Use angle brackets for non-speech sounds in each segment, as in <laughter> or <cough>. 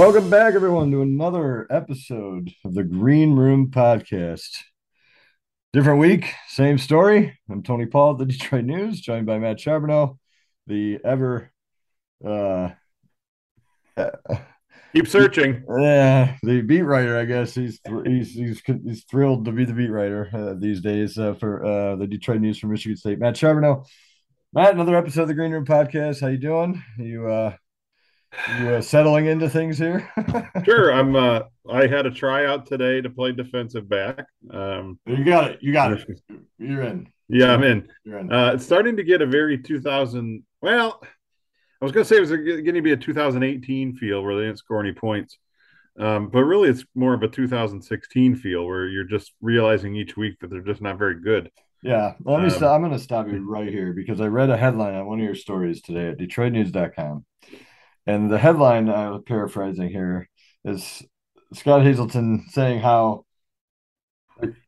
Welcome back, everyone, to another episode of the Green Room Podcast. Different week, same story. I'm Tony Paul, at the Detroit News, joined by Matt Charbonneau, the ever uh, Keep searching. Yeah, the beat writer, I guess he's he's he's, he's thrilled to be the beat writer uh, these days uh, for uh, the Detroit News from Michigan State. Matt Charbonneau, Matt, another episode of the Green Room Podcast. How you doing? You uh, you uh, settling into things here? <laughs> sure. I'm. Uh, I had a tryout today to play defensive back. Um, you got it. You got it. You're in. Yeah, I'm in. You're in. Uh, it's starting to get a very 2000. Well, I was going to say it was going to be a 2018 feel where they didn't score any points. Um, but really, it's more of a 2016 feel where you're just realizing each week that they're just not very good. Yeah. Let me. Um, st- I'm going to stop you right here because I read a headline on one of your stories today at DetroitNews.com, and the headline I was paraphrasing here is Scott Hazelton saying how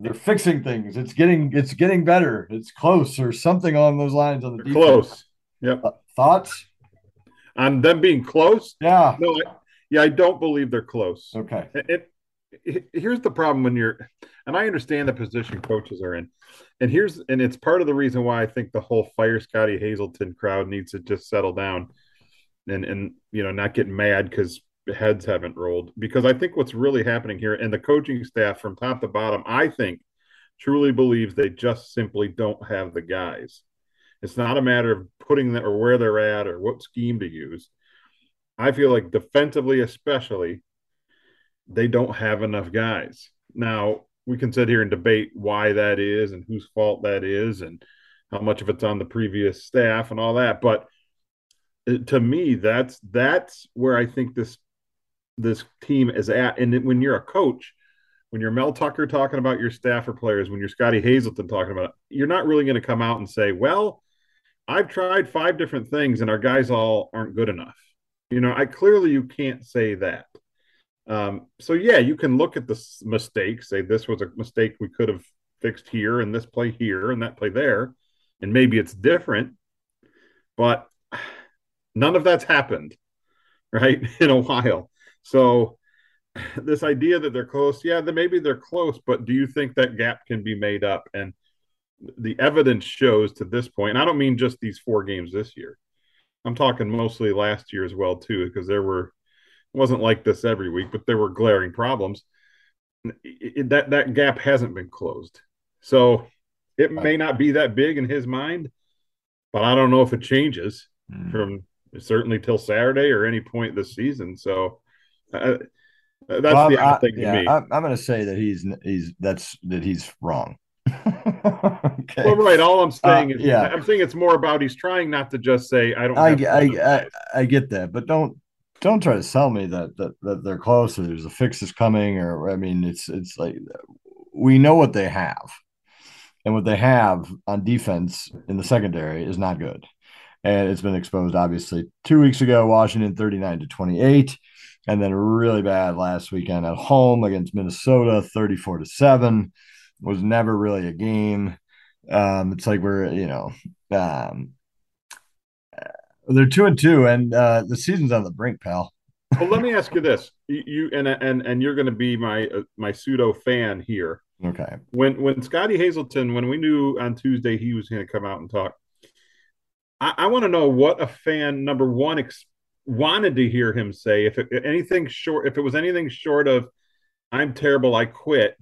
they're fixing things. It's getting it's getting better. It's close or something along those lines on the close. Yep. Uh, thoughts? on them being close. Yeah. No, I, yeah, I don't believe they're close. Okay. It, it, here's the problem when you're, and I understand the position coaches are in, and here's, and it's part of the reason why I think the whole fire Scottie Hazelton crowd needs to just settle down, and and you know not get mad because heads haven't rolled because I think what's really happening here and the coaching staff from top to bottom, I think, truly believes they just simply don't have the guys. It's not a matter of putting them or where they're at or what scheme to use. I feel like defensively, especially, they don't have enough guys. Now, we can sit here and debate why that is and whose fault that is and how much of it's on the previous staff and all that. But to me, that's that's where I think this this team is at. And when you're a coach, when you're Mel Tucker talking about your staff or players, when you're Scottie Hazelton talking about it, you're not really going to come out and say, well, I've tried five different things and our guys all aren't good enough. You know, I clearly you can't say that. Um, so yeah, you can look at the mistakes, say this was a mistake we could have fixed here and this play here and that play there, and maybe it's different, but none of that's happened, right? <laughs> In a while. So <sighs> this idea that they're close, yeah, then maybe they're close, but do you think that gap can be made up? And the evidence shows to this point, and I don't mean just these four games this year. I'm talking mostly last year as well too, because there were it wasn't like this every week, but there were glaring problems. It, that that gap hasn't been closed, so it may not be that big in his mind, but I don't know if it changes mm. from certainly till Saturday or any point this season. So. Uh, that's well, the I, thing yeah, to me. I, I'm going to say that he's he's that's that he's wrong. <laughs> okay. Well, right. All I'm saying uh, is, yeah, I'm saying it's more about he's trying not to just say I don't. I I, I, I get that, but don't don't try to sell me that that that they're close or there's a fix is coming or I mean it's it's like we know what they have, and what they have on defense in the secondary is not good, and it's been exposed obviously two weeks ago. Washington 39 to 28 and then really bad last weekend at home against Minnesota, 34 to 7 was never really a game. Um, it's like we're you know um, they're two and two, and uh, the season's on the brink, pal. <laughs> well, let me ask you this: you and and and you're going to be my uh, my pseudo fan here. Okay. When when Scottie Hazelton, when we knew on Tuesday he was going to come out and talk, I, I want to know what a fan number one ex- wanted to hear him say. If it, anything short, if it was anything short of "I'm terrible, I quit,"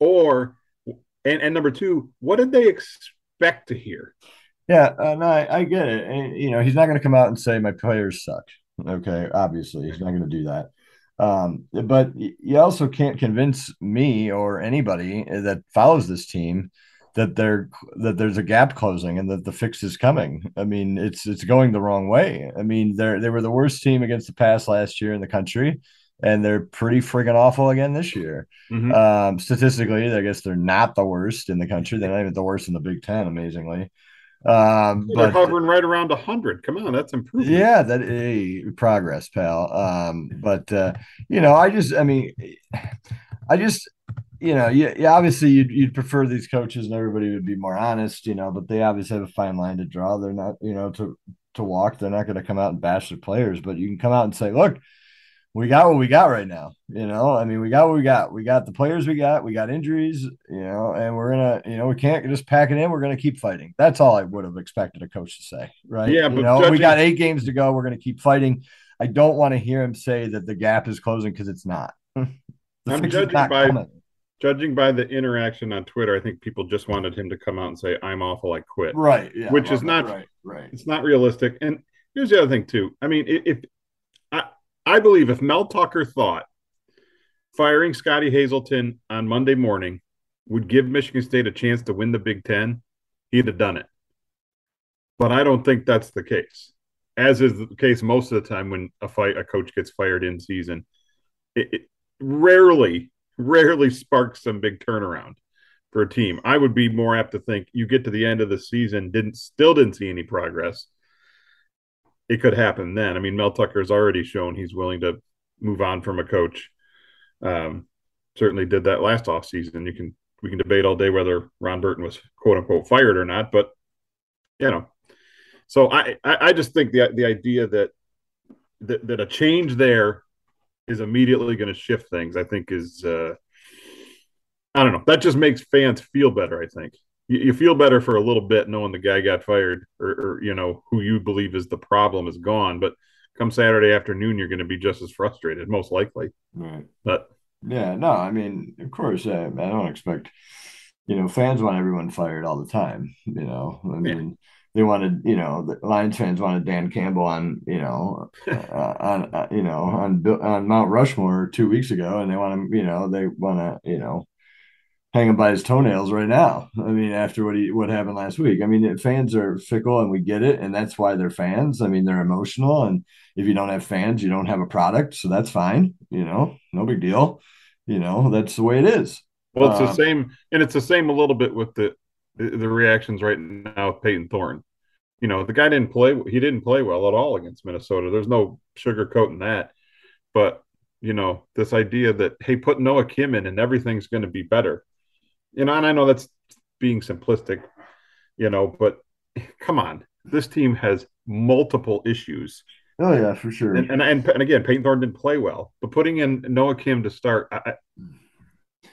or and, and number two, what did they expect to hear? Yeah, uh, no, I, I, get it. And, you know, he's not going to come out and say my players suck. Okay, obviously, he's not going to do that. Um, but you also can't convince me or anybody that follows this team that they're that there's a gap closing and that the fix is coming. I mean, it's it's going the wrong way. I mean, they're they were the worst team against the pass last year in the country and they're pretty friggin' awful again this year. Mm-hmm. Um, statistically, I guess they're not the worst in the country. They're not even the worst in the Big Ten, amazingly. Um, they're but, hovering right around hundred. Come on, that's improvement. Yeah, that a progress, pal. Um, but uh, you know, I just, I mean, I just, you know, yeah, yeah obviously you'd, you'd prefer these coaches and everybody would be more honest, you know, but they obviously have a fine line to draw. They're not, you know, to to walk. They're not going to come out and bash their players, but you can come out and say, look we got what we got right now. You know, I mean, we got what we got. We got the players we got. We got injuries. You know, and we're gonna, you know, we can't just pack it in. We're gonna keep fighting. That's all I would have expected a coach to say, right? Yeah, you but know, judging- we got eight games to go. We're gonna keep fighting. I don't want to hear him say that the gap is closing because it's not. <laughs> I'm judging not by- coming. Judging by the interaction on Twitter, I think people just wanted him to come out and say, "I'm awful, I quit." right, yeah, which is not- right, right. It's not realistic. And here's the other thing too. I mean, i- if I I believe if Mel Tucker thought firing Scottie Hazelton on Monday morning would give Michigan State a chance to win the Big Ten, he'd have done it. But I don't think that's the case. As is the case most of the time when a fight a coach gets fired in season, it, it rarely, rarely sparks some big turnaround for a team. I would be more apt to think you get to the end of the season, didn't still didn't see any progress. It could happen then. I mean, Mel Tucker has already shown he's willing to move on from a coach. Um, certainly did that last offseason. You can we can debate all day whether Ron Burton was quote unquote fired or not, but you know. So I I, I just think the the idea that that, that a change there is immediately going to shift things, I think is uh I don't know. That just makes fans feel better, I think. You, you feel better for a little bit knowing the guy got fired or, or you know who you believe is the problem is gone, but come Saturday afternoon you're going to be just as frustrated most likely. Right. But Yeah, no, I mean, of course, I, I don't expect, you know, fans want everyone fired all the time. You know, I Yeah. They wanted, you know, the Lions fans wanted Dan Campbell on, you know, <laughs> uh, on, uh, you know, on on Mount Rushmore two weeks ago, and they want him, you know, they want to, you know, hang him by his toenails right now. I mean, after what he what happened last week. I mean, fans are fickle, and we get it, and that's why they're fans. I mean, they're emotional, and if you don't have fans, you don't have a product, so that's fine. You know, no big deal. You know, that's the way it is. Well, it's the Um, same, and it's the same a little bit with the the the reactions right now with Payton Thorne. You know, the guy didn't play; he didn't play well at all against Minnesota. There's no sugarcoating that. But you know, this idea that hey, put Noah Kim in and everything's going to be better. You know, and I know that's being simplistic. You know, but <laughs> come on, this team has multiple issues. Oh yeah, for sure. And, and and and again, Payton Thorne didn't play well, but putting in Noah Kim to start, I, I,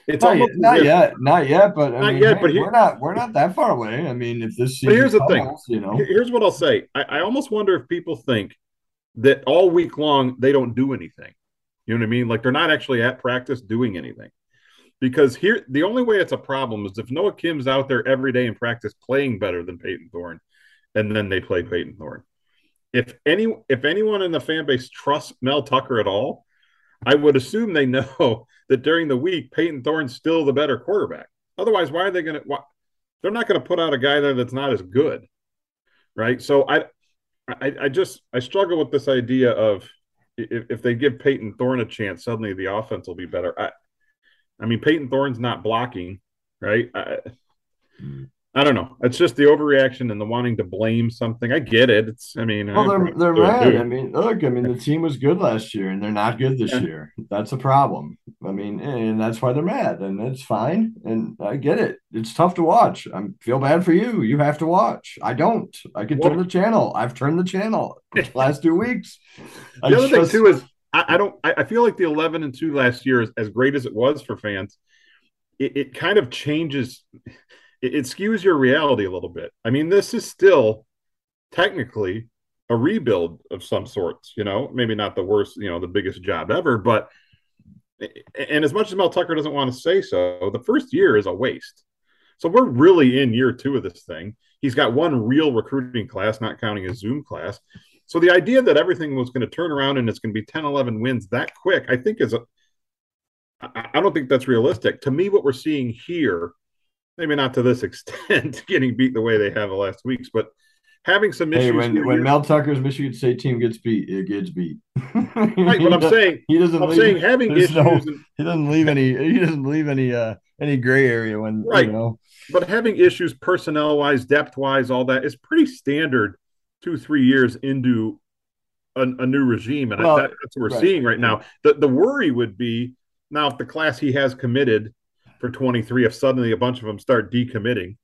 it's not yet, almost not yet, not yet, but I Not mean, yet, hey, but here- we're not we're not that far away. I mean, if this But here's the thing. you know, Here's what I'll say. I, I almost wonder if people think that all week long they don't do anything. You know what I mean? Like they're not actually at practice doing anything. Because here, the only way it's a problem is if Noah Kim's out there every day in practice playing better than Payton Thorne, and then they play Payton Thorne. If any, if anyone in the fan base trusts Mel Tucker at all, I would assume they know <laughs> that during the week Payton Thorne's still the better quarterback. Otherwise, why are they going to? They're not going to put out a guy there that's not as good, right? So I, I, I just I struggle with this idea of if, if they give Payton Thorne a chance, suddenly the offense will be better. I, I mean, Payton Thorne's not blocking, right? I, Mm. I don't know. It's just the overreaction and the wanting to blame something. I get it. It's I mean, well, they're they're it mad. I mean, look, I mean, the team was good last year, and they're not good this Yeah. year. That's a problem. I mean, and that's why they're mad, and it's fine. And I get it. It's tough to watch. I feel bad for you. You have to watch. I don't. I can turn the channel. I've turned the channel the <laughs> last two weeks. I the other thing too is I, I don't I, I feel like the 11 and 2 last year is as great as it was for fans it, it kind of changes it, it skews your reality a little bit. I mean this is still technically a rebuild of some sorts you know maybe not the worst you know the biggest job ever but and as much as mel tucker doesn't want to say so the first year is a waste. So we're really in year two of this thing. He's got one real recruiting class not counting his zoom class. So the idea that everything was going to turn around and it's going to be 10, 11 wins that quick, I think is I don't think that's realistic. To me, what we're seeing here, maybe not to this <laughs> extent, getting beat the way they have the last weeks, but having some issues. Hey, when, when Mel Tucker's Michigan State team gets beat, it gets beat. right, but <laughs> I'm saying, he doesn't. I'm leave, saying having issues, no- and, he doesn't leave any. He doesn't leave any. Uh, any gray area when Right. you know. but having issues personnel wise, depth wise, all that is pretty standard. Two, three years into a, a new regime, and I- that, that's what we're right. seeing right now. The the worry would be now if the class he has committed for 23, if suddenly a bunch of them start decommitting,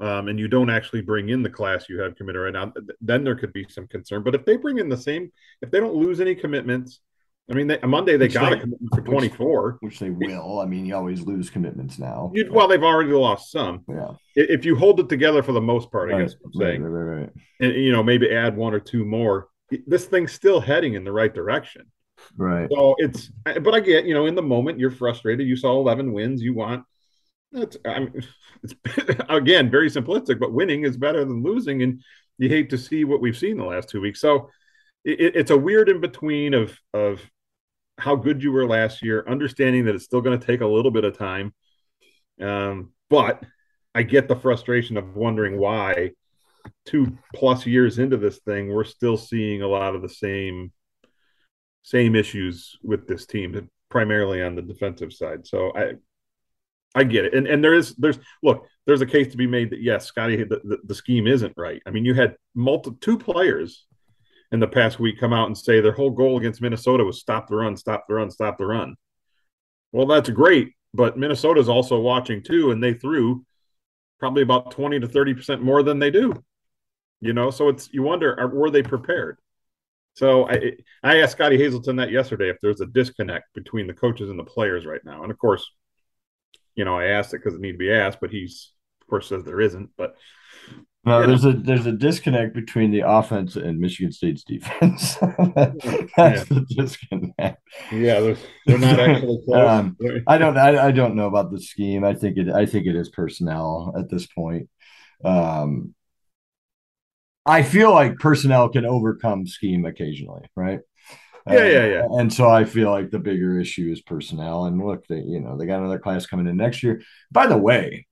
um, and you don't actually bring in the class you have committed right now, th- then there could be some concern. But if they bring in the same, if they don't lose any commitments, I mean, they, Monday they Which got they- a commitment for 24. which they will. I mean, you always lose commitments now. You, well, they've already lost some. yeah, If you hold it together for the most part, I right, guess I'm saying, right, right, and you know, maybe add one or two more, this thing's still heading in the right direction. Right. So it's, but I get, you know, in the moment you're frustrated. You saw 11 wins. You want, that's, I mean, <laughs> it's <laughs> again very simplistic, but winning is better than losing, and you hate to see what we've seen the last two weeks. So it, it's a weird in between of of how good you were last year, understanding that it's still going to take a little bit of time. Um, but I get the frustration of wondering why two plus years into this thing, we're still seeing a lot of the same same issues with this team, primarily on the defensive side. So I I get it. And and there is there's look, there's a case to be made that yes, Scottie the, the, the scheme isn't right. I mean, you had multi two players in the past week come out and say their whole goal against Minnesota was stop the run, stop the run, stop the run. Well, that's great, but Minnesota's also watching too, and they threw probably about 20 to 30% more than they do. You know, so it's you wonder are, were they prepared? So I I asked Scottie Hazelton that yesterday if there's a disconnect between the coaches and the players right now. And of course, you know, I asked it because it needed to be asked, but he's of course says there isn't. But No, there's a there's a disconnect between the offense and Michigan State's defense. <laughs> That's Yeah. the disconnect. yeah, they're, they're not actually. <laughs> Um, I don't I, I don't know about the scheme. I think it I think it is personnel at this point. Um, I feel like personnel can overcome scheme occasionally, right? Yeah, yeah, yeah. And so I feel like the bigger issue is personnel. And look, they you know they got another class coming in next year. By the way,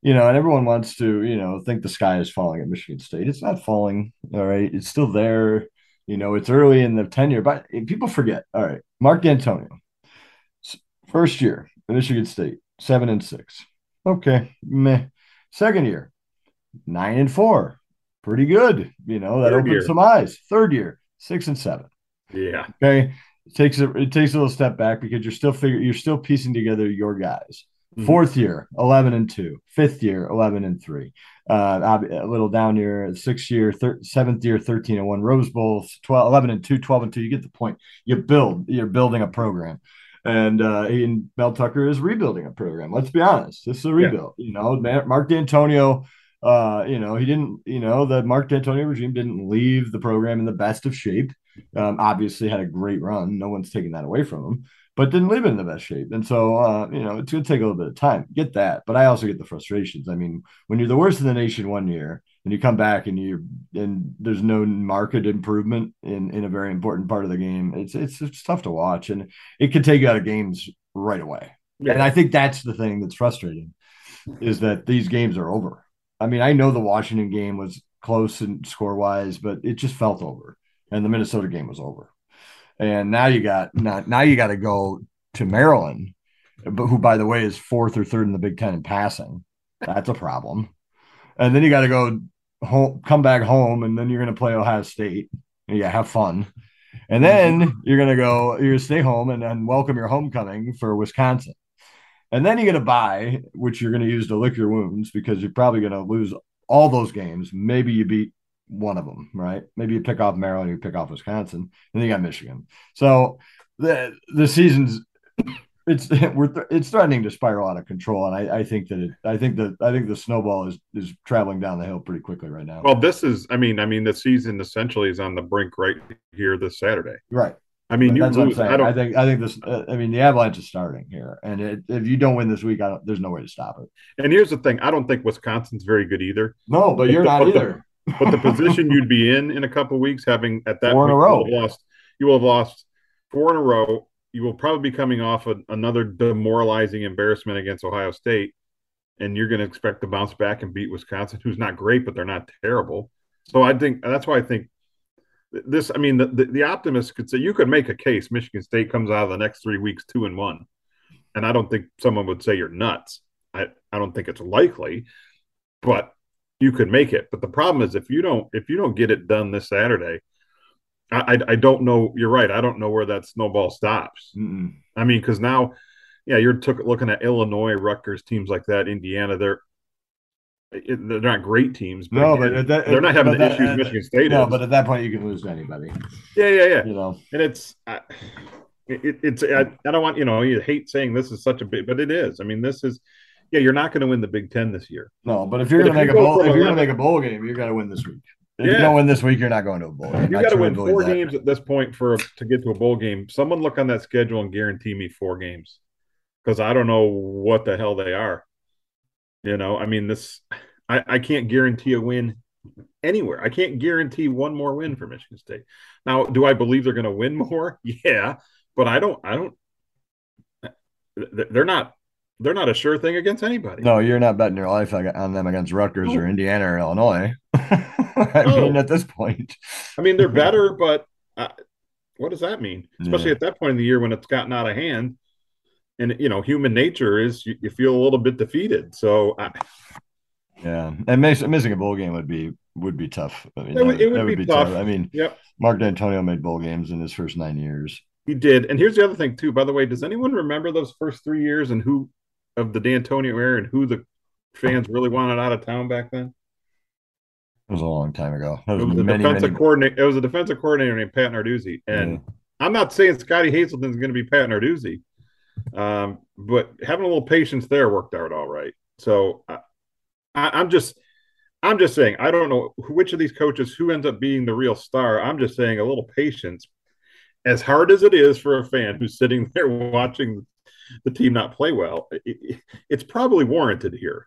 you know, and everyone wants to you know think the sky is falling at Michigan State. It's not falling. All right, it's still there. You know, it's early in the tenure, but people forget. All right, Mark Dantonio, first year at Michigan State, seven and six. Okay, meh. Second year, nine and four, pretty good. You know that Third opened year. some eyes. Third year, six and seven. yeah. Okay, it takes a it takes a little step back because you're still figure you're still piecing together your guys. Mhm. Fourth year, eleven and two. Fifth year, eleven and three. Uh, a little down year. Sixth year, thir- seventh year, thirteen and one. Rose Bowl, 12, 11 and two, 12 and two. You get the point. You build. You're building a program, and uh, Ian Bell Tucker is rebuilding a program. Let's be honest. This is a rebuild. You know, Mark Dantonio. Uh, you know, he didn't. You know, the Mark Dantonio regime didn't leave the program in the best of shape. Um, obviously had a great run. No one's taking that away from him, but didn't leave it in the best shape. And so, uh, you know, it's going to take a little bit of time. Get that. But I also get the frustrations. I mean, when you're the worst in the nation one year and you come back and you and there's no market improvement in in a very important part of the game, it's it's it's tough to watch and it can take you out of games right away. Yeah. And I think that's the thing that's frustrating is that these games are over. I mean, I know the Washington game was close and score wise, but it just felt over. And the Minnesota game was over. And now you got now, now you got to go to Maryland, but who by the way is fourth or third in the Big Ten in passing. That's a problem. And then you got to go home, come back home, and then you're going to play Ohio State. And yeah, have fun. And then you're going to go, you're going to stay home and then welcome your homecoming for Wisconsin. And then you're going to buy, which you're going to use to lick your wounds because you're probably going to lose all those games. Maybe you beat one of them, right? Maybe you pick off Maryland, you pick off Wisconsin, and then you got Michigan. So the the season's it's <laughs> we're th- it's threatening to spiral out of control, and I, I think that it I think that I think the snowball is is traveling down the hill pretty quickly right now. Well, this is, I mean, I mean, the season essentially is on the brink right here this Saturday. right. I mean, you That's what I'm saying. I I, think I think this. Uh, I mean, the Avalanche is starting here, and it, if you don't win this week, I don't, there's no way to stop it. and here's the thing: I don't think Wisconsin's very good either. No, but you're But not the- either. <laughs> But the <laughs> position you'd be in in a couple of weeks, having at that Four in a point, row. you will have lost. You will have lost four in a row. You will probably be coming off a, another demoralizing embarrassment against Ohio State, and you're going to expect to bounce back and beat Wisconsin, who's not great, but they're not terrible. So I think that's why I think this. I mean, the, the, the optimist could say you could make a case Michigan State comes out of the next three weeks two and one, and I don't think someone would say you're nuts. I I don't think it's likely, but you could make it. But the problem is if you don't if you don't get it done this Saturday, I I, I don't know. You're right. I don't know where that snowball stops. Mm-mm. I mean, because now, yeah, you're took, looking at Illinois, Rutgers, teams like that, Indiana. They're it, they're not great teams. But no, but that, they're not having the that, issues Michigan State. No, is. but at that point, you can lose to anybody. Yeah, yeah, yeah. You know, and it's. Uh, it, it's I, I, don't want you know you hate saying this is such a big but it is i mean this is yeah you're not going to win the big ten this year no but if you're going to make a bowl if you're going to make a bowl game you're going to win this week if yeah. you don't win this week you're not going to a bowl game you got to win four that. games at this point for to get to a bowl game someone look on that schedule and guarantee me four games because i don't know what the hell they are you know i mean this I, I can't guarantee a win anywhere. I can't guarantee one more win for Michigan State. Now, do I believe they're going to win more? <laughs> Yeah, but I don't. I don't. They're not. They're not a sure thing against anybody. No, you're not betting your life on them against Rutgers or Indiana or Illinois. <laughs> I no. mean, at this point, I mean they're <laughs> better, but uh, what does that mean? Especially yeah. at that point in the year when it's gotten out of hand, and you know, human nature is you, you feel a little bit defeated. So, I, yeah, and missing a bowl game would be would be tough. I mean, it, would, it would, would be, be tough. tough. I mean, yep. Mark Dantonio made bowl games in his first nine years. He did. And here's the other thing too. By the way, does anyone remember those first three years and who of the Dantonio era and who the fans really wanted out of town back then? It was a long time ago. It was, it was a defensive many... coordinator. It was a defensive coordinator named Pat Narduzzi, and yeah. I'm not saying Scottie Hazelton is going to be Pat Narduzzi, um, but having a little patience there worked out all right. So I, I'm just I'm just saying, I don't know which of these coaches who ends up being the real star. I'm just saying a little patience. As hard as it is for a fan who's sitting <laughs> there watching the team not play well, it, it's probably warranted here.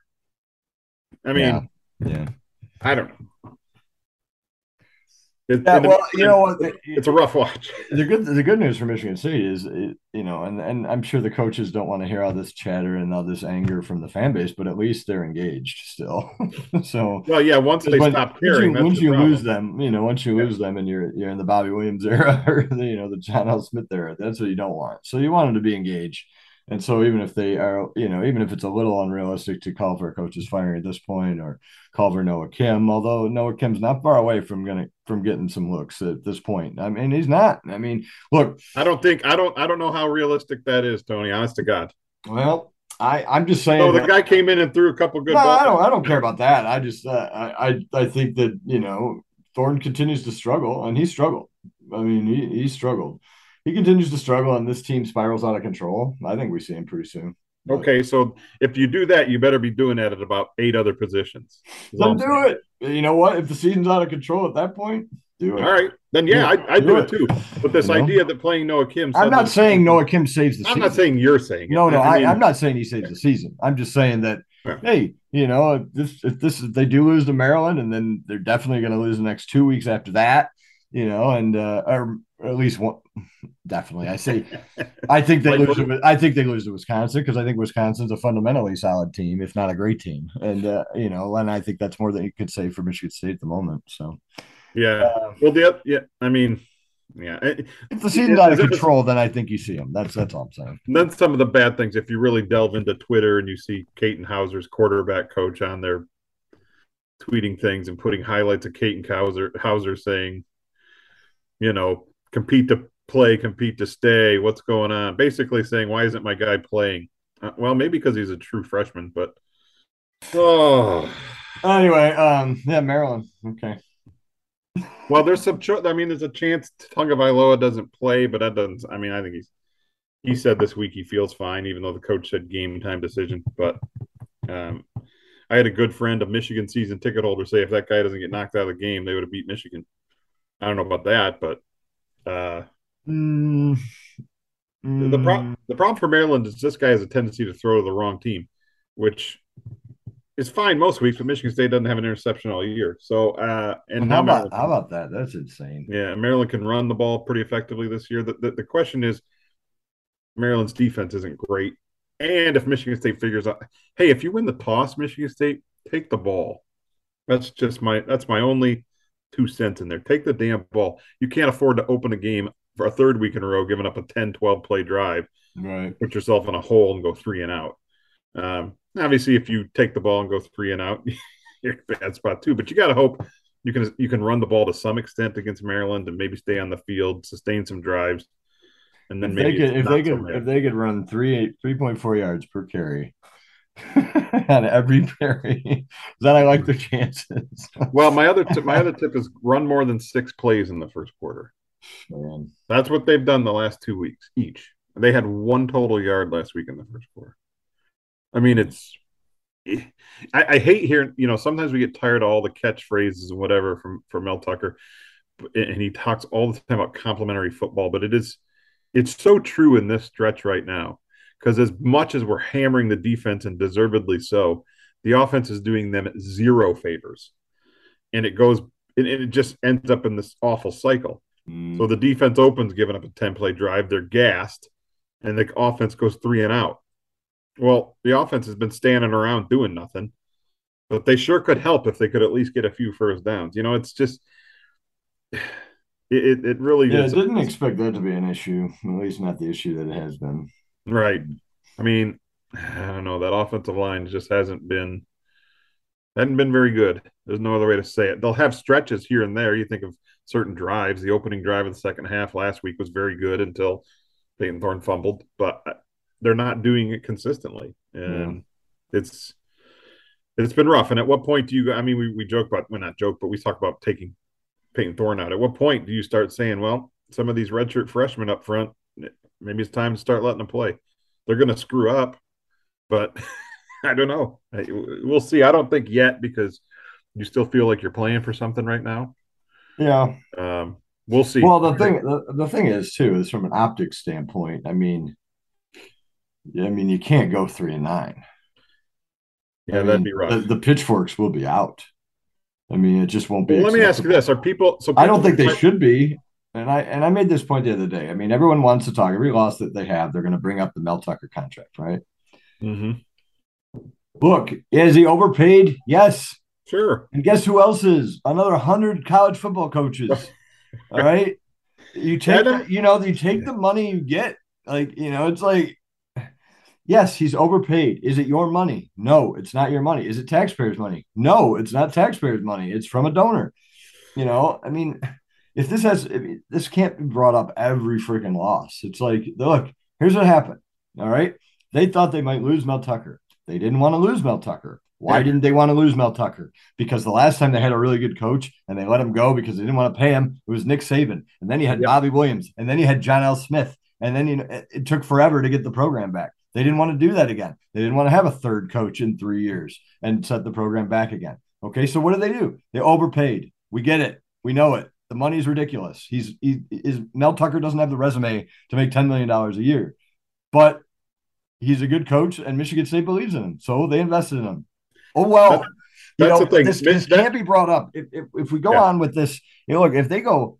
I mean, yeah. yeah. I don't know. It, yeah, well, you know what? It's a rough watch. The good, the good news for Michigan State is, you know, and and I'm sure the coaches don't want to hear all this chatter and all this anger from the fan base, but at least they're engaged still. <laughs> so, well, yeah, once they stop caring, once you, once you lose them, you know, once you yeah. lose them, and you're you're in the Bobby Williams <laughs> era or the, you know the John L. Smith era, that's what you don't want. So you want them to be engaged. And so even if they are, you know, even if it's a little unrealistic to call for a coach's firing at this point or call for Noah Kim, although Noah Kim's not far away from gonna from getting some looks at this point. I mean, he's not. I mean, look, I don't think I don't I don't know how realistic that is, Tony. Honest to God. Well, I I'm just saying. The guy came in and threw a couple good. No, balls. I don't. I don't care about that. I just uh, I, I I think that you know Thorne continues to struggle, and he struggled. I mean, he he struggled he continues to struggle and this team spirals out of control, I think we see him pretty soon. Okay, so if you do that, you better be doing that at about eight other positions. Then do it. You know what? If the season's out of control at that point, do it. All right, then yeah, I, I do, do it. it. too. But this you idea that playing Noah Kim, I'm not saying Noah Kim saves the. Season. I'm season. not saying you're saying. It. No, no, I, am not saying he saves the season. I'm just saying that. Yeah. Hey, you know, if this if this if they do lose to Maryland, and then they're definitely going to lose the next two weeks after that, you know, and uh, or at least one <laughs> definitely. I say, <laughs> I think they lose. To, I think they lose to Wisconsin because I think Wisconsin's a fundamentally solid team, if not a great team. And uh, you know, and I think that's more than you could say for Michigan State at the moment. So, yeah. Uh, well, the yeah, I mean, yeah. If the season's out of control, then I think you see them. That's that's all I'm saying. then some of the bad things, if you really delve into Twitter and you see Katin Houser's quarterback coach on there tweeting things and putting highlights of Katin Hauser, Houser saying, you know, compete to play, compete to stay. What's going on? Basically saying, why isn't my guy playing? Uh, well, maybe because he's a true freshman, but oh. <sighs> Anyway, um, yeah, Maryland. Okay. <laughs> Well, there's some. Cho- I mean, there's a chance Tagovailoa doesn't play, but that doesn't. I mean, I think he's. He said this week he feels fine, even though the coach said game time decision. But um, I had a good friend, a Michigan season ticket holder, say if that guy doesn't get knocked out of the game, they would have beat Michigan. I don't know about that, but uh, mm, the problem the problem for Maryland is this guy has a tendency to throw to the wrong team, which is fine most weeks, but Michigan State doesn't have an interception all year. So, uh, and how about how about that? That's insane. Yeah, Maryland can run the ball pretty effectively this year. The, the, the question is, Maryland's defense isn't great, and if Michigan State figures out, hey, if you win the toss, Michigan State take the ball. That's just my that's my only two cents in there. Take the damn ball. You can't afford to open a game for a third week in a row, giving up a 10, 12 play drive. Right. Put yourself in a hole and go three and out. Um, obviously, if you take the ball and go three and out, <laughs> you're in a bad spot too. But you got to hope you can you can run the ball to some extent against Maryland and maybe stay on the field, sustain some drives, and then if maybe they could, if they could if they could run three three point four yards per carry <laughs> on every parry. then I like their chances. well, my other <laughs> tip, my other tip is run more than six plays in the first quarter. Man. That's what they've done the last two weeks each. They had one total yard last week in the first quarter. I mean, it's I, I, hate hearing, you know, sometimes we get tired of all the catchphrases and whatever from from Mel Tucker, and he talks all the time about complementary football, but it is it's so true in this stretch right now because as much as we're hammering the defense and deservedly so, the offense is doing them zero favors, and it goes and it just ends up in this awful cycle. Mm. So the defense opens giving up a ten play drive, they're gassed, and the offense goes three and out. Well, the offense has been standing around doing nothing, but they sure could help if they could at least get a few first downs. You know, it's just <sighs> it it really yeah. I didn't expect that to be an issue, at least not the issue that it has been. Right. I mean, I don't know that offensive line just hasn't been hadn't been very good. There's no other way to say it. They'll have stretches here and there. You think of certain drives. The opening drive of the second half last week was very good until Payton Thorne fumbled, but they're not doing it consistently, and yeah. it's it's been rough. And at what point do you? I mean, we we joke about well, not joke, but we talk about taking Payton Thorne out. At what point do you start saying, well, some of these redshirt freshmen up front, maybe it's time to start letting them play. They're going to screw up, but <laughs> I don't know. We'll see. I don't think yet because you still feel like you're playing for something right now. Yeah. Um, we'll see. Well, the thing the, the thing is too is from an optics standpoint. I mean, I mean, you can't go three and nine. Yeah, I that'd be rough. The, the, pitchforks will be out. I mean, it just won't be. Well, let me ask you this: Are people? So people I don't think they should be. And I and I made this point the other day. I mean, everyone wants to talk. Every loss that they have, they're going to bring up the Mel Tucker contract, right? Mm-hmm. Look, is he overpaid? Yes. Sure. And guess who else is? Another hundred college football coaches. <laughs> All right. You take, you know, you take the money you get. Like, you know, it's like Yes, he's overpaid. Is it your money? No, it's not your money. Is it taxpayers' money? No, it's not taxpayers' money. It's from a donor. You know, I mean, if this has, if this can't be brought up every freaking loss. It's like, look, here's what happened. All right. They thought they might lose Mel Tucker. They didn't want to lose Mel Tucker. Why didn't they want to lose Mel Tucker? Because the last time they had a really good coach and they let him go because they didn't want to pay him, it was Nick Saban. And then he had. Bobby Williams. And then he had John L. Smith. And then you know, it, it took forever to get the program back. They didn't want to do that again. They didn't want to have a third coach in three years and set the program back again. Okay, so what did they do? They overpaid. We get it. We know it. The money is ridiculous. He's he is Mel Tucker doesn't have the resume to make ten million dollars a year, but he's a good coach, and Michigan State believes in him, so they invested in him. Oh well, that's, you know this, this can't be brought up. If, if, if we go yeah. on with this, you know, look, if they go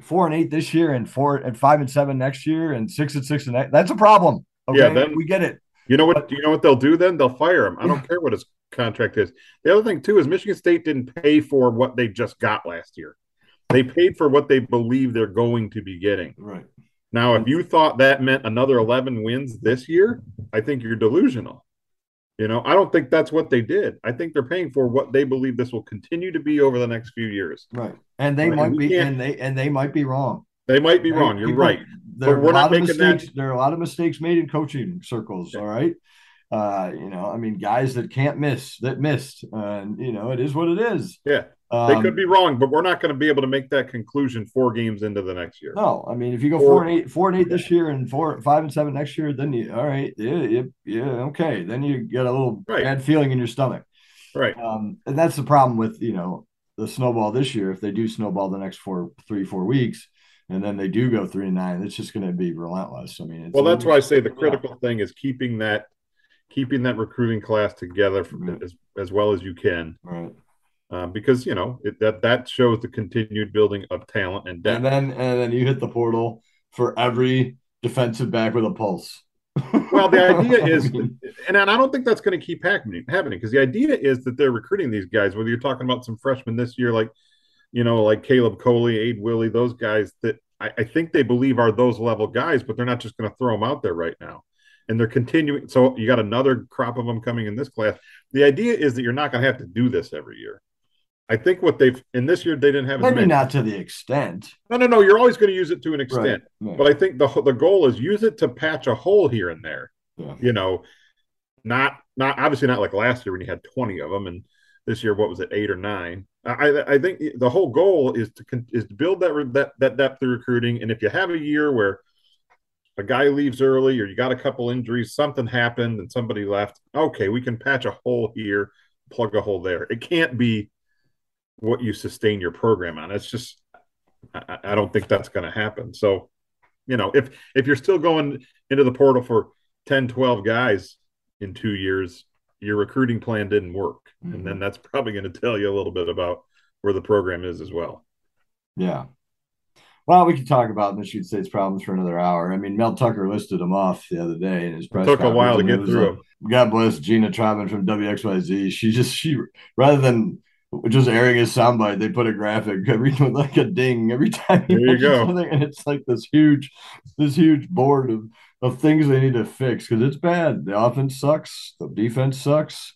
four and eight this year and four and five and seven next year and six and six and eight, that's a problem. Okay, yeah, then we get it. You know what? But, you know what they'll do then? They'll fire him. I don't care what his contract is. The other thing too is Michigan State didn't pay for what they just got last year. They paid for what they believe they're going to be getting. Right. Now, if you thought that meant another 11 wins this year, I think you're delusional. You know, I don't think that's what they did. I think they're paying for what they believe this will continue to be over the next few years. Right. And they right. might be and they and they might be wrong. They might be wrong. You're People, right there are a lot of mistakes. That... There are a lot of mistakes made in coaching circles. Yeah. All right. Uh, you know, I mean, guys that can't miss that missed, and you know, it is what it is. Yeah, um, they could be wrong, but we're not going to be able to make that conclusion four games into the next year. No, I mean, if you go four, four and eight, four and eight this year, and four, five and seven next year, then you all right, yeah, yeah, yeah okay, then you get a little right. bad feeling in your stomach, right? Um, and that's the problem with you know the snowball this year. If they do snowball the next four, three, four weeks, and then they do go three and nine, it's just going to be relentless. I mean, well, that's why I say the critical thing is keeping that keeping that recruiting class together from, as as well as you can, right? Uh, because you know it, that that shows the continued building of talent and depth. And then and then you hit the portal for every defensive back with a pulse. well, the idea is, <laughs> and I don't think that's going to keep happening happening because the idea is that they're recruiting these guys. Whether you're talking about some freshmen this year, like you know, like Caleb Coley, Aid Willie, those guys that I, I think they believe are those level guys, but they're not just going to throw them out there right now. And they're continuing. So you got another crop of them coming in this class. The idea is that you're not going to have to do this every year. I think what they've in this year they didn't have maybe not to the extent. No, no, no. You're always going to use it to an extent, right, right. but I think the the goal is use it to patch a hole here and there. Yeah. You know, not not obviously not like last year when you had 20 of them and this year what was it eight or nine i i think the whole goal is to is to build that that that depth of recruiting and if you have a year where a guy leaves early or you got a couple injuries something happened and somebody left okay we can patch a hole here plug a hole there it can't be what you sustain your program on it's just i, I don't think that's going to happen so you know if if you're still going into the portal for 10 12 guys in two years, your recruiting plan didn't work. Mm-hmm. And then mm-hmm. that's probably going to tell you a little bit about where the program is as well. Yeah. Well, we could talk about Michigan State's problems for another hour. I mean, Mel Tucker listed them off the other day in his press. It took a while to get through them. God bless Jeanna Trotman from WXYZ. She just she rather than just airing his soundbite, they put a graphic every <laughs> like a ding every time. There you go. And it's like this huge, this huge board of of things they need to fix because it's bad. The offense sucks. The defense sucks.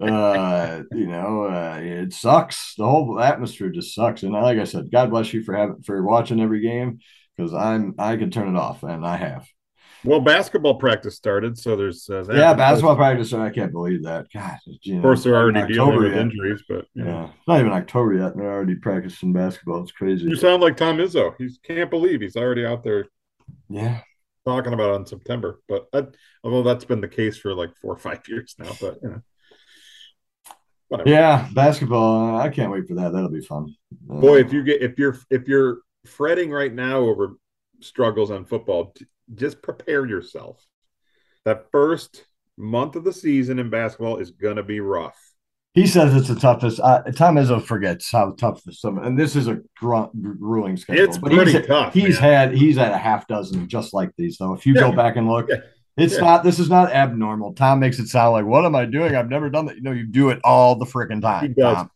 Uh, you know, uh, it sucks. The whole atmosphere just sucks. And like I said, God bless you for having for watching every game because I'm I can turn it off and I have. Well, basketball practice started, so there's uh, yeah, basketball practice. I can't believe that. God, you know, of course they're already dealing with yet. injuries, but yeah, know. it's not even October yet. and They're already practicing basketball. It's crazy. You sound like Tom Izzo. He can't believe he's already out there. Yeah, talking about in September. But I, although that's been the case for like four or five years now, but you know. Whatever. Yeah, basketball. I can't wait for that. That'll be fun. Boy, if you get if you're if you're fretting right now over struggles on football, just prepare yourself. That first month of the season in basketball is going to be rough. He says it's the toughest. Uh, Tom Izzo forgets how tough the summer, and this is a gr- grueling schedule. It's but pretty he's, tough. He's man. had he's had a half dozen just like these, though. If you yeah. go back and look, yeah. it's yeah. not. This is not abnormal. Tom makes it sound like, "What am I doing? I've never done that." You know, you do it all the freaking time. He does. Tom.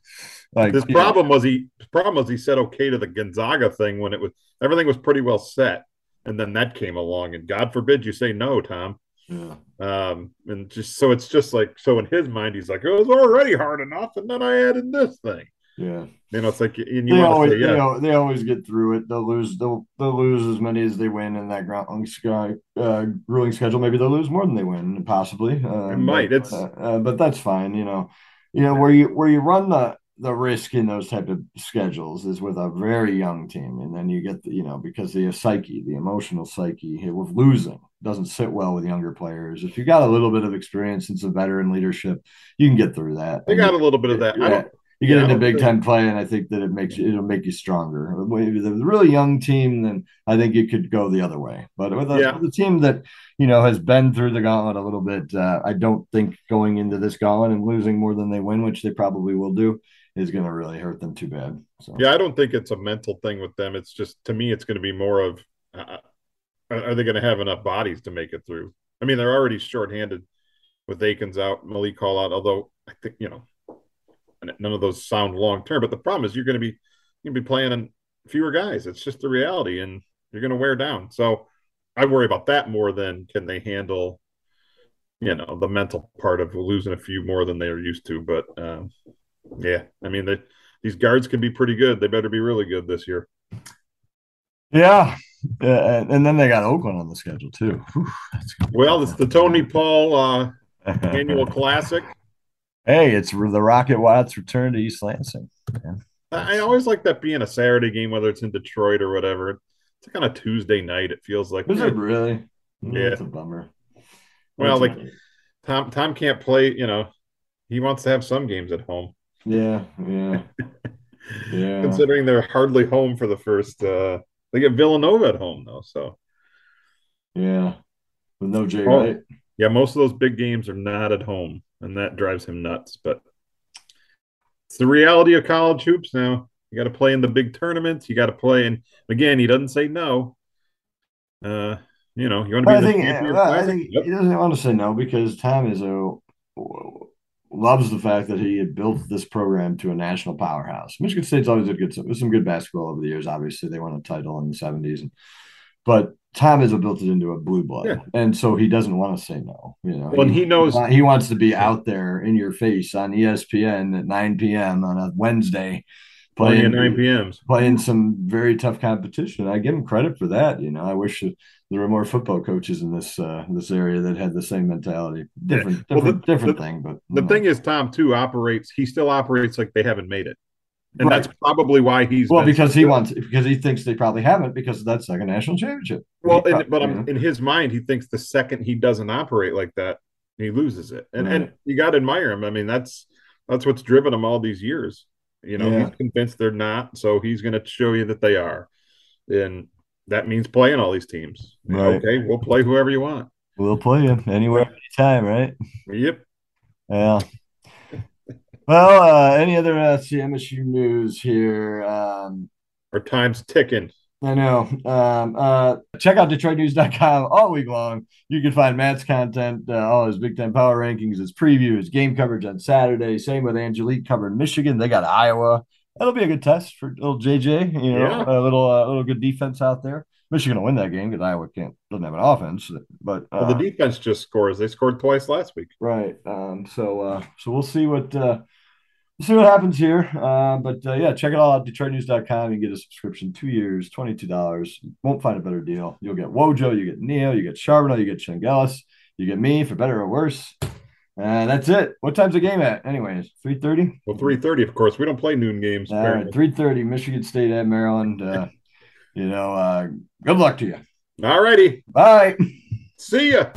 Like, his problem know. was he. His problem was he said okay to the Gonzaga thing when it was everything was pretty well set, and then that came along, and God forbid you say no, Tom. Yeah. Um, and just so it's just like so in his mind, he's like, it was already hard enough, and then I added this thing. Yeah. You know, it's like and you they always, say, yeah. they, they, always get through it. They'll lose. They'll they'll lose as many as they win in that grueling, sky, uh, grueling schedule. Maybe they'll lose more than they win, possibly. Um, it might. But, it's uh, uh, but that's fine. You know, you know where you where you run the the risk in those type of schedules is with a very young team, and then you get the, you know because the psyche, the emotional psyche of losing doesn't sit well with younger players. If you got a little bit of experience and some veteran leadership, you can get through that. You got a little bit of that. Yeah, you get into Big Ten play, and I think that it makes you, it'll make you stronger. Maybe the really young team, then I think it could go the other way. But with a, yeah. with a team that you know has been through the gauntlet a little bit, uh, I don't think going into this gauntlet and losing more than they win, which they probably will do, is going to really hurt them too bad. So. Yeah, I don't think it's a mental thing with them. It's just to me, it's going to be more of uh, are they going to have enough bodies to make it through? I mean, they're already shorthanded with Akins out, Malik Hall out. Although I think you know none of those sound long term. But the problem is you're going to be you're going to be playing fewer guys. It's just the reality, and you're going to wear down. So I worry about that more than can they handle you know the mental part of losing a few more than they are used to. But um, yeah, I mean they, these guards can be pretty good. They better be really good this year. Yeah, yeah, and then they got Oakland on the schedule too. Whew, well, it's the Tony Paul uh, <laughs> annual classic. Hey, it's the Rocket Watts return to East Lansing. Man. I always like that being a Saturday game, whether it's in Detroit or whatever. It's like on a Tuesday night. It feels like. Is it really? Yeah, it's a bummer. Well, like Tom, Tom can't play. You know, he wants to have some games at home. Yeah, yeah, <laughs> yeah. Considering they're hardly home for the first. uh They get Villanova at home though, so. Yeah, with no Jay oh, Wright. Yeah, most of those big games are not at home and that drives him nuts. But it's the reality of college hoops now. You got to play in the big tournaments. You got to play, and again, he doesn't say no. Uh, you know, you want to be. I think, I think yep. he doesn't want to say no because Tom is a loves the fact that he had built this program to a national powerhouse. Michigan State's always had good some good basketball over the years. Obviously, they won a title in the seventies, and but Tom has built it into a blue blood, yeah. and so he doesn't want to say no. You know, when he, he, knows he wants to be out there in your face on ESPN at 9 p.m. on a Wednesday, playing at nine PMs, playing some very tough competition. I give him credit for that. You know, I wish there were more football coaches in this uh, this area that had the same mentality. Different, yeah. well, different, the, different the, thing. But the know. thing is, Tom too operates. He still operates like they haven't made it, and right. that's probably why he's well because he wants because he thinks they probably haven't because of that second national championship. Well, in, but in his mind, he thinks the second he doesn't operate like that, he loses it, and right. and you got to admire him. I mean, that's that's what's driven him all these years. You know, yeah. he's convinced they're not, so he's going to show you that they are, and that means playing all these teams. Right. Okay, we'll play whoever you want. We'll play you anywhere, anytime, right? Yep. Yeah. <laughs> well, uh, any other uh, CMSU news here? Um, Our time's ticking. I know. Um, uh, check out DetroitNews.com all week long. You can find Matt's content, uh, all his Big Ten power rankings, his previews, game coverage on Saturday. Same with Angelique covering Michigan. They got Iowa. That'll be a good test for little JJ. You know, yeah. a little, uh, little good defense out there. Michigan will win that game because Iowa can't doesn't have an offense. But well, the uh, defense just scores. They scored twice last week. Right. Um, so uh, so we'll see what uh, we'll see what happens here. Uh, but uh, yeah, check it all out. DetroitNews.com. You get a subscription, two years, $22. Won't find a better deal. You'll get Wojo, you get Neil, you get Charboneau, you get Chengelis, you get me for better or worse. And that's it. What time's the game at? Anyways, 3.30? Well, 3.30, of course. We don't play noon games. All right, 3.30, Michigan State at Maryland. Uh, <laughs> you know, uh, good luck to you. All righty. Bye. See ya.